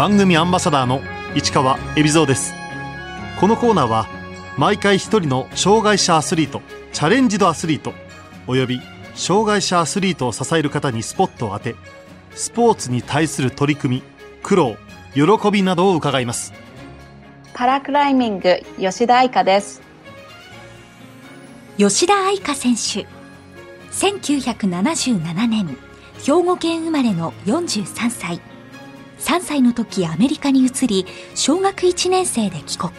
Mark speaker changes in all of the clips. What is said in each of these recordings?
Speaker 1: 番組アンバサダーの市川恵比蔵です。このコーナーは毎回一人の障害者アスリートチャレンジドアスリートおよび障害者アスリートを支える方にスポットを当てスポーツに対する取り組み苦労喜びなどを伺います。
Speaker 2: パラクライミング吉田愛香です。
Speaker 3: 吉田愛香選手。1977年兵庫県生まれの43歳3歳の時アメリカに移り小学1年生で帰国。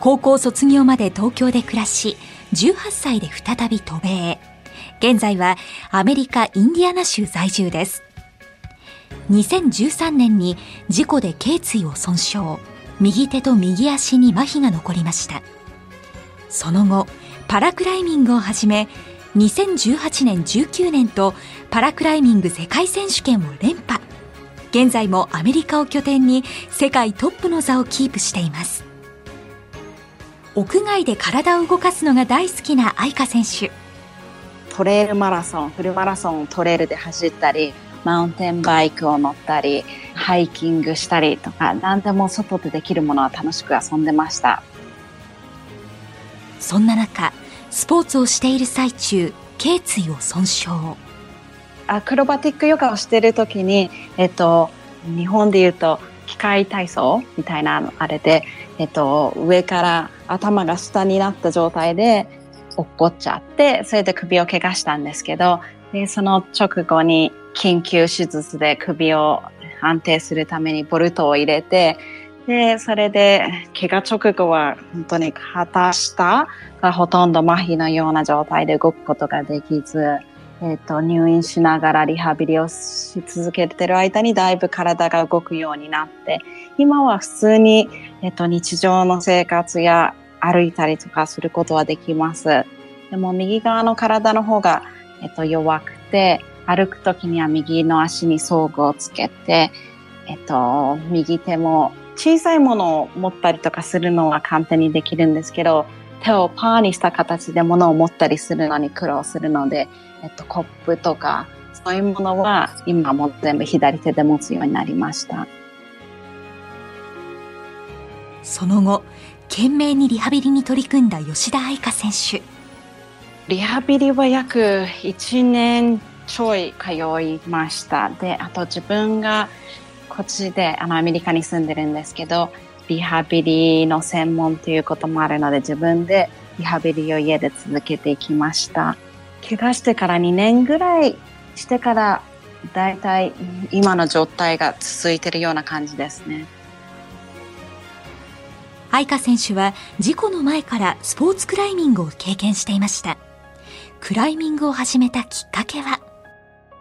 Speaker 3: 高校卒業まで東京で暮らし18歳で再び渡米。現在はアメリカ・インディアナ州在住です。2013年に事故で頸椎を損傷。右手と右足に麻痺が残りました。その後パラクライミングをはじめ2018年19年とパラクライミング世界選手権を連覇。現在もアメリカを拠点に世界トップの座をキープしています。屋外で体を動かすのが大好きな愛花選手。
Speaker 2: トレイルマラソンフルマラソンをトレイルで走ったりマウンテンバイクを乗ったりハイキングしたりとか何でも外でできるものは楽しく遊んでました。
Speaker 3: そんな中スポーツをしている最中頸椎を損傷
Speaker 2: アクロバティックヨガをしてる時に、えっと、日本でいうと機械体操みたいなあれで、えっと、上から頭が下になった状態で落っこっちゃってそれで首を怪我したんですけどでその直後に緊急手術で首を安定するためにボルトを入れてで、それで、怪我直後は本当に肩下がほとんど麻痺のような状態で動くことができず、えっ、ー、と、入院しながらリハビリをし続けてる間にだいぶ体が動くようになって、今は普通に、えっ、ー、と、日常の生活や歩いたりとかすることはできます。でも右側の体の方が、えっ、ー、と、弱くて、歩くときには右の足に装具をつけて、えっと、右手も小さいものを持ったりとかするのは簡単にできるんですけど、手をパーにした形で物を持ったりするのに苦労するので、えっと、コップとか、そういうものは今も全部左手で持つようになりました。
Speaker 3: その後、懸命にリハビリに取り組んだ吉田愛香選手。
Speaker 2: リハビリは約1年ちょい通いました。で、あと自分がこっちであのアメリカに住んでるんですけど、リハビリの専門ということもあるので、自分でリハビリを家で続けていきました。怪我してから2年ぐらいしてから、だいたい今の状態が続いているような感じですね。
Speaker 3: 愛花選手は事故の前からスポーツクライミングを経験していました。クライミングを始めたきっかけは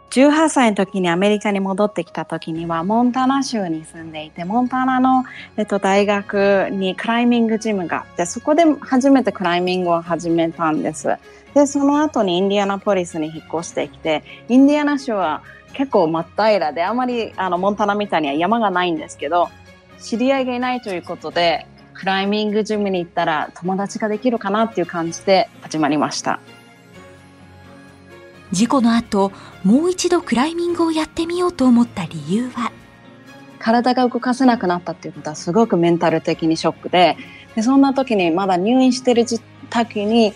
Speaker 2: 18歳の時にアメリカに戻ってきた時にはモンタナ州に住んでいてモンタナの、えっと、大学にクライミングジムがあってそこで初めてクライミングを始めたんです。でその後にインディアナポリスに引っ越してきてインディアナ州は結構真っ平らであまりあのモンタナみたいには山がないんですけど知り合いがいないということでクライミングジムに行ったら友達ができるかなっていう感じで始まりました。
Speaker 3: 事故の後、もう一度クライミングをやってみようと思った理由は？
Speaker 2: 体が動かせなくなったっていうことはすごくメンタル的にショックで、でそんな時にまだ入院してる時に、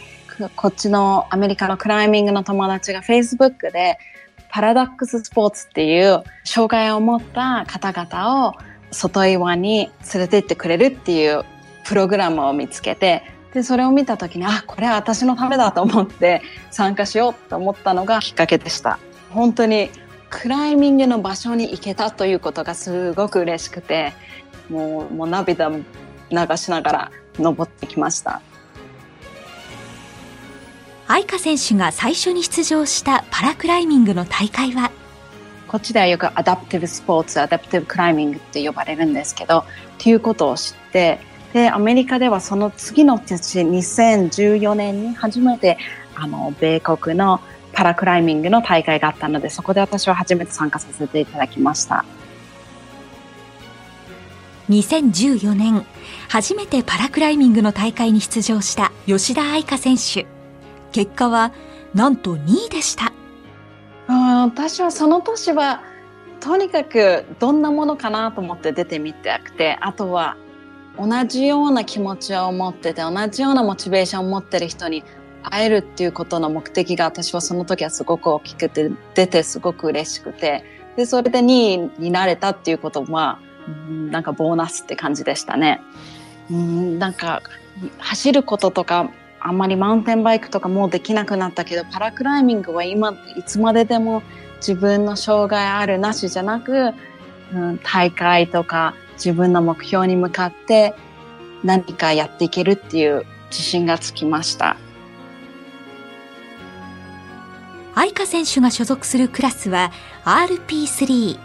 Speaker 2: こっちのアメリカのクライミングの友達が Facebook でパラダックススポーツっていう障害を持った方々を外岩に連れて行ってくれるっていうプログラムを見つけて、で、それを見た時に、あ、これは私のためだと思って参加しようと思ったのがきっかけでした。本当にクライミングの場所に行けたということがすごく嬉しくて、もうもう涙流しながら登ってきました。
Speaker 3: 藍香選手が最初に出場したパラクライミングの大会は？
Speaker 2: こっちではよく adaptive sports、adaptive climbing って呼ばれるんですけど、っていうことを知って、で、アメリカではその次の年、2014年に初めて、あの、米国のパラクライミングの大会があったので、そこで私は初めて参加させていただきました。
Speaker 3: 2014年、初めてパラクライミングの大会に出場した吉田愛香選手。結果は、なんと2位でした。
Speaker 2: あ私はその年はとにかくどんなものかなと思って出てみたくて、あとは同じような気持ちを持ってて、同じようなモチベーションを持ってる人に会えるっていうことの目的が私はその時はすごく大きくて、出てすごく嬉しくて、で、それで2位になれたっていうことは、なんかボーナスって感じでしたね。なんか走ることとかあんまりマウンテンバイクとかもうできなくなったけどパラクライミングは今いつまででも自分の障害あるなしじゃなく、うん、大会とか自分の目標に向かって何かやっていけるっていう自信がつきました。
Speaker 3: 愛花選手が所属するクラスは RP3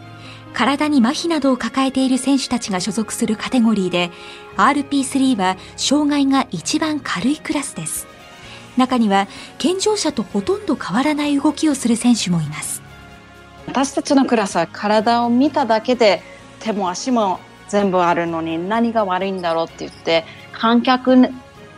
Speaker 3: 体に麻痺などを抱えている選手たちが所属するカテゴリーで RP3 は障害が一番軽いクラスです。中には健常者とほとんど変わらない動きをする選手もいます。
Speaker 2: 私たちのクラスは体を見ただけで手も足も全部あるのに何が悪いんだろうって言って観客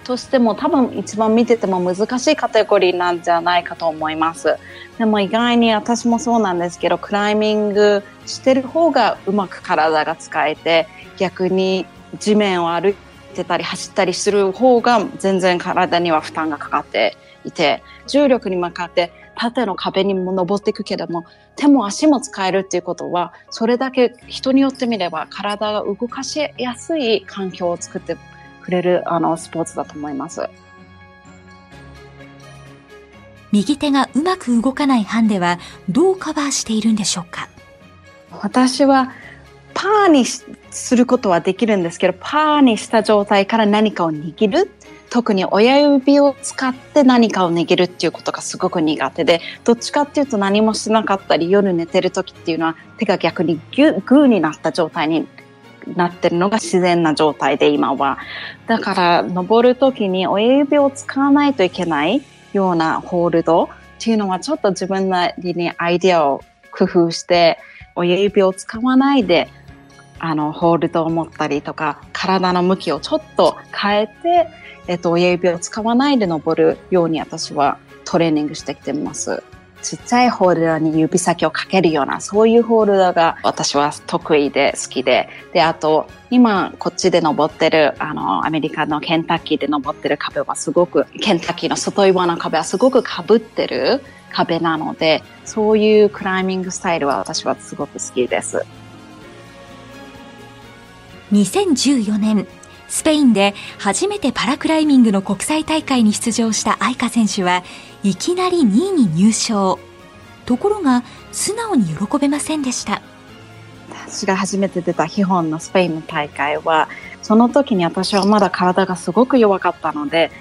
Speaker 2: としても多分一番見てても難しいカテゴリーなんじゃないかと思います。でも意外に私もそうなんですけど、クライミングしてる方がうまく体が使えて、逆に地面を歩いてたり走ったりする方が全然体には負担がかかっていて、重力に向かって縦の壁にも登っていくけども、手も足も使えるっていうことは、それだけ人によってみれば体が動かしやすい環境を作ってくれるあのスポーツだと思います。
Speaker 3: 右手がうまく動かないハンデはどうカバーしているんでしょうか？
Speaker 2: 私はパーにすることはできるんですけど、パーにした状態から何かを握る特に親指を使って何かを握るっていうことがすごく苦手で、どっちかっていうと何もしなかったり、夜寝てる時っていうのは手が逆にグーになった状態になってるのが自然な状態で今は。だから登る時に親指を使わないといけないようなホールドっていうのはちょっと自分なりにアイディアを工夫して親指を使わないであのホールドを持ったりとか体の向きをちょっと変えて、えっと、親指を使わないで登るように私はトレーニングしてきてます。ちっちゃいホールダーに指先をかけるような、そういうホールダーが私は得意で好きで、で、あと、今こっちで登ってる、あの、アメリカのケンタッキーで登ってる壁はすごく、ケンタッキーの外岩の壁はすごく被ってる壁なので、そういうクライミングスタイルは私はすごく好きです。
Speaker 3: 2014年、スペインで初めてパラクライミングの国際大会に出場した愛花選手はいきなり2位に入賞。ところが素直に喜べませんでした。
Speaker 2: 私が初めて出た日本のスペインの大会はその時に私はまだ体がすごく弱かったので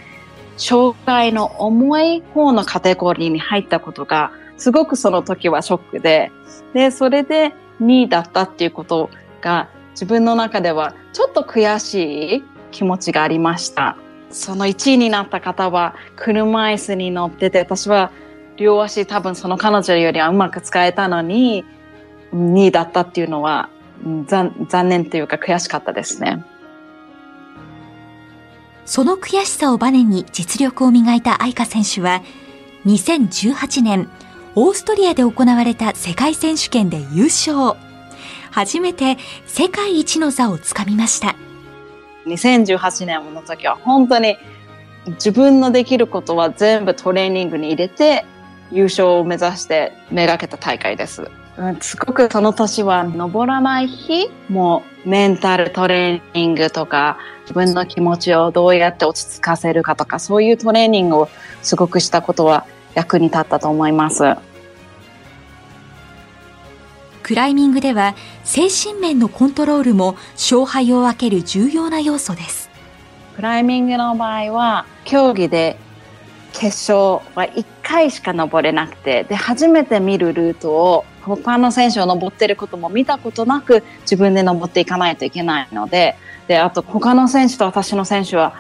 Speaker 2: 障害の重い方のカテゴリーに入ったことがすごくその時はショックででそれで2位だったっていうことが自分の中ではちょっと悔しい気持ちがありました。その1位になった方は車椅子に乗ってて、私は両足多分その彼女よりはうまく使えたのに、2位だったっていうのは残念というか悔しかったですね。
Speaker 3: その悔しさをバネに実力を磨いた愛花選手は、2018年、オーストリアで行われた世界選手権で優勝。初めて世界一の座をつかみました。
Speaker 2: 2018年の時は本当に自分のできることは全部トレーニングに入れて優勝を目指してめがけた大会です。すごくその年は登らない日もメンタルトレーニングとか自分の気持ちをどうやって落ち着かせるかとかそういうトレーニングをすごくしたことは役に立ったと思います。
Speaker 3: クライミングでは精神面のコントロールも勝敗を分ける重要な要素です。
Speaker 2: クライミングの場合は競技で決勝は1回しか登れなくてで初めて見るルートを他の選手を登ってることも見たことなく自分で登っていかないといけないのでであと他の選手と私の選手は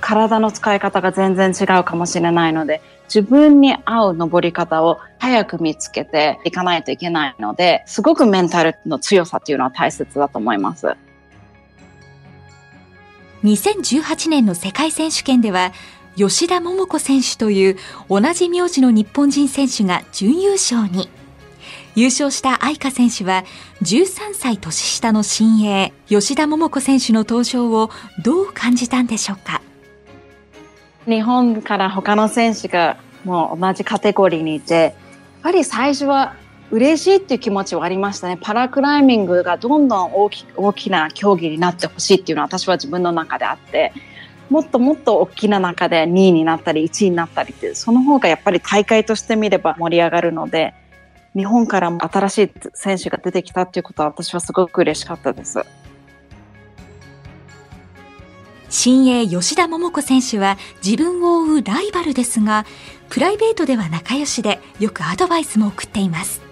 Speaker 2: 体の使い方が全然違うかもしれないので自分に合う登り方を早く見つけていかないといけないので、すごくメンタルの強さっていうのは大切だと思います。
Speaker 3: 2018年の世界選手権では、吉田桃子選手という同じ名字の日本人選手が準優勝に。優勝した愛花選手は13歳年下の新鋭吉田桃子選手の登場をどう感じたんでしょうか？
Speaker 2: 日本から他の選手がもう同じカテゴリーにいてやっぱり最初は嬉しいっていう気持ちはありましたね。パラクライミングがどんどん大き大きな競技になってほしいっていうのは私は自分の中であって、もっともっと大きな中で2位になったり1位になったりって、その方がやっぱり大会として見れば盛り上がるので、日本からも新しい選手が出てきたっていうことは私はすごく嬉しかったです。
Speaker 3: 新鋭吉田桃子選手は自分を追うライバルですが、プライベートでは仲良しでよくアドバイスも送っています。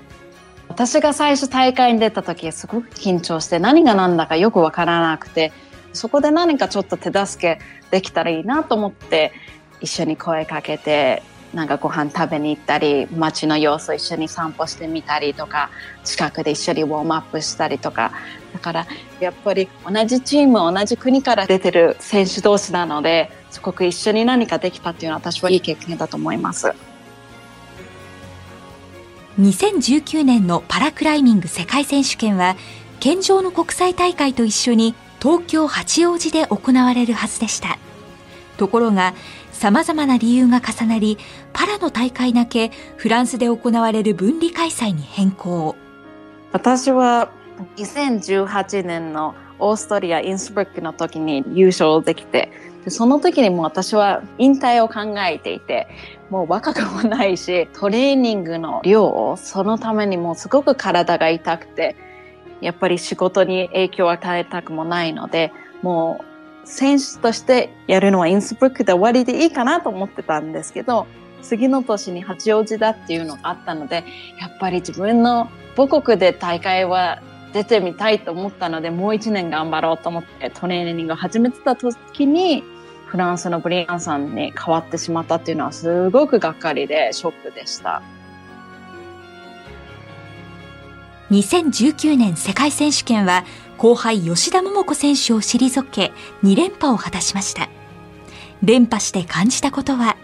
Speaker 2: 私が最初大会に出た時すごく緊張して何が何だかよくわからなくて、そこで何かちょっと手助けできたらいいなと思って一緒に声かけてなんかご飯食べに行ったり街の様子を一緒に散歩してみたりとか近くで一緒にウォームアップしたりとかだからやっぱり同じチーム同じ国から出てる選手同士なのですごく一緒に何かできたっていうのは私はいい経験だと思います。
Speaker 3: 2019年のパラクライミング世界選手権は県上の国際大会と一緒に東京八王子で行われるはずでしたところが様々な理由が重なりパラの大会だけフランスで行われる分離開催に変更。
Speaker 2: 私は2018年のオーストリア・インスブックの時に優勝できてその時にも私は引退を考えていてもう若くもないしトレーニングの量をそのためにもすごく体が痛くてやっぱり仕事に影響を与えたくもないのでもう選手としてやるのはインスブックで終わりでいいかなと思ってたんですけど次の年に八王子だっていうのがあったのでやっぱり自分の母国で大会は出てみたいと思ったのでもう一年頑張ろうと思ってトレーニングを始めてた時にフランスのブリアンさんに変わってしまったっていうのはすごくがっかりでショックでした。
Speaker 3: 2019年世界選手権は後輩吉田桃子選手を退け2連覇を果たしました。連覇して感じたことは？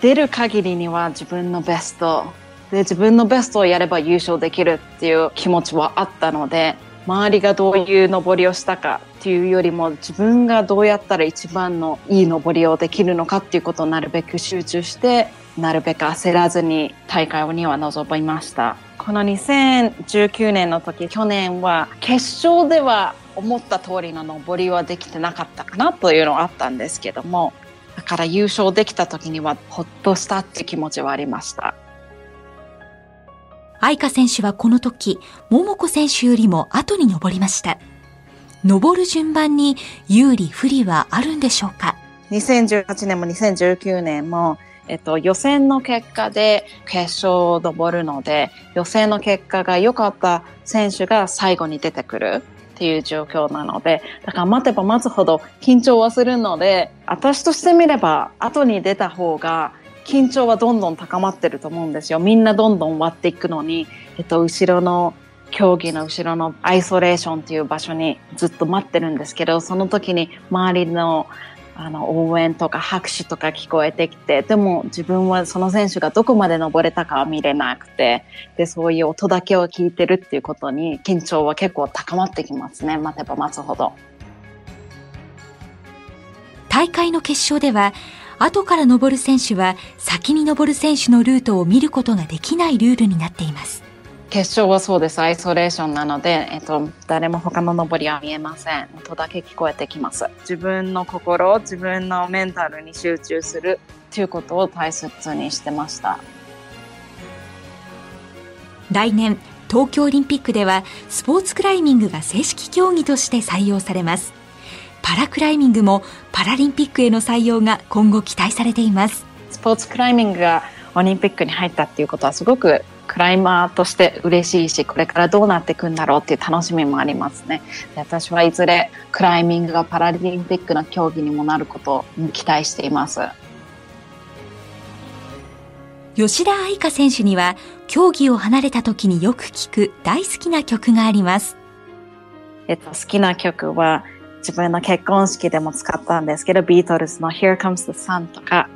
Speaker 2: 出る限りには自分のベストで自分のベストをやれば優勝できるっていう気持ちはあったので周りがどういう登りをしたかっていうよりも自分がどうやったら一番のいい登りをできるのかっていうことをなるべく集中してなるべく焦らずに大会には臨みました。この2019年の時去年は決勝では思った通りの登りはできてなかったかなというのはあったんですけどもだから優勝できた時にはほっとしたって気持ちはありました。
Speaker 3: 愛花選手はこの時、桃子選手よりも後に登りました。登る順番に有利不利はあるんでしょうか
Speaker 2: ？2018年も2019年も、えっと、予選の結果で決勝を登るので、予選の結果が良かった選手が最後に出てくるっていう状況なので、だから待てば待つほど緊張はするので、私としてみれば後に出た方が緊張はどんどん高まってると思うんですよ。みんなどんどん割っていくのに、えっと、後ろの競技の後ろのアイソレーションっていう場所にずっと待ってるんですけど、その時に周りのあの応援とか拍手とか聞こえてきて、でも自分はその選手がどこまで登れたかは見れなくて、で、そういう音だけを聞いてるっていうことに緊張は結構高まってきますね。待てば待つほど。
Speaker 3: 大会の決勝では後から登る選手は先に登る選手のルートを見ることができないルールになっています。
Speaker 2: 決勝はそうです。アイソレーションなので、えっと、誰も他の登りは見えません。音だけ聞こえてきます。自分の心、自分のメンタルに集中するということを大切にしてました。
Speaker 3: 来年、東京オリンピックではスポーツクライミングが正式競技として採用されます。パラクライミングもパラリンピックへの採用が今後期待されています
Speaker 2: スポーツクライミングがオリンピックに入ったっていうことはすごくクライマーとして嬉しいしこれからどうなっていくんだろうっていう楽しみもありますね。で私はいずれクライミングがパラリンピックの競技にもなることを期待しています。
Speaker 3: 吉田愛花選手には競技を離れた時によく聴く大好きな曲があります。
Speaker 2: えっと好きな曲は自分の結婚式でも使ったんですけど、ビートルズの Here Comes the Sun とか、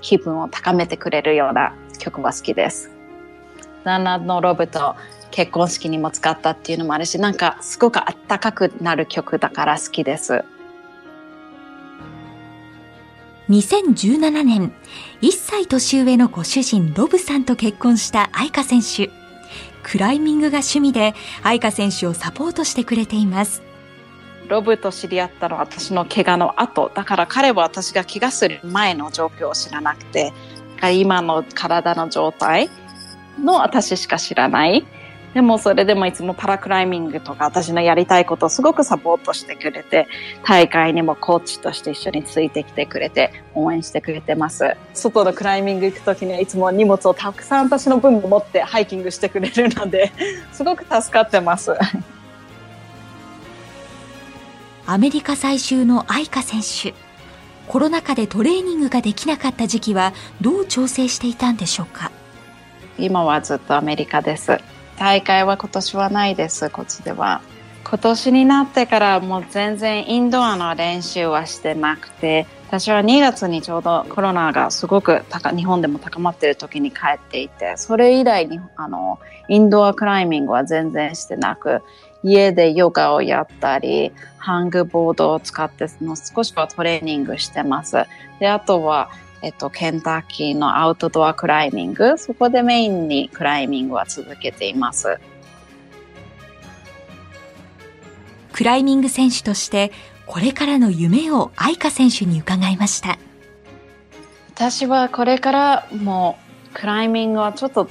Speaker 2: 気分を高めてくれるような曲は好きです。旦那のロブと結婚式にも使ったっていうのもあるし、なんかすごくあったかくなる曲だから好きです。
Speaker 3: 2017年、1歳年上のご主人ロブさんと結婚した愛花選手。クライミングが趣味で愛花選手をサポートしてくれています。
Speaker 2: ロブと知り合ったのは私の怪我の後。だから彼は私が怪我する前の状況を知らなくて、今の体の状態の私しか知らない。でもそれでもいつもパラクライミングとか私のやりたいことをすごくサポートしてくれて、大会にもコーチとして一緒についてきてくれて、応援してくれてます。外のクライミング行くときにはいつも荷物をたくさん私の分も持ってハイキングしてくれるので、すごく助かってます。
Speaker 3: アメリカ在住の愛花選手。コロナ禍でトレーニングができなかった時期はどう調整していたんでしょうか？
Speaker 2: 今はずっとアメリカです。大会は今年はないです、こっちでは。今年になってからもう全然インドアの練習はしてなくて、私は2月にちょうどコロナがすごく日本でも高まってる時に帰っていて、それ以来にあのインドアクライミングは全然してなく、家でヨガをやったり、ハングボードを使っての少しはトレーニングしてます。で、あとは、えっと、ケンタッキーのアウトドアクライミング、そこでメインにクライミングは続けています。
Speaker 3: クライミング選手として、これからの夢を愛花選手に伺いました。
Speaker 2: 私はこれからもクライミングはちょっと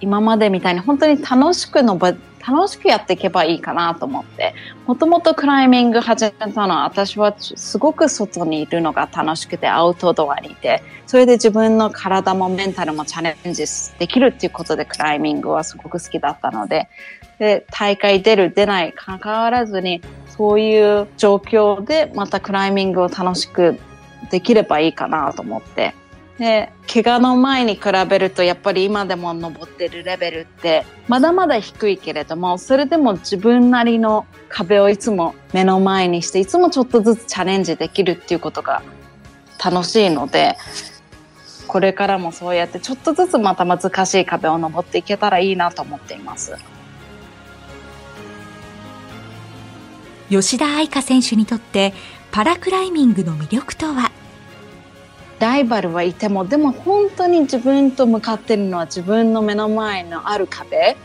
Speaker 2: 今までみたいに本当に楽しくの楽しくやっていけばいいかなと思って、もともとクライミング始めたのは、私はすごく外にいるのが楽しくて、アウトドアにいて、それで自分の体もメンタルもチャレンジできるっていうことで、クライミングはすごく好きだったので、で、大会出る、出ない、関わらずに、そういう状況でまたクライミングを楽しくできればいいかなと思って、で、怪我の前に比べるとやっぱり今でも登ってるレベルってまだまだ低いけれども、それでも自分なりの壁をいつも目の前にして、いつもちょっとずつチャレンジできるっていうことが楽しいので、これからもそうやってちょっとずつまた難しい壁を登っていけたらいいなと思っています。
Speaker 3: 吉田愛花選手にとってパラクライミングの魅力とは？
Speaker 2: ライバルはいてもでも本当に自分と向かってるのは自分の目の前のある壁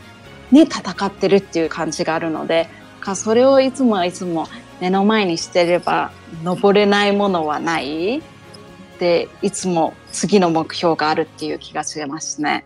Speaker 2: に戦ってるっていう感じがあるのでそれをいつもいつも目の前にしてれば登れないものはないでいつも次の目標があるっていう気がしますね。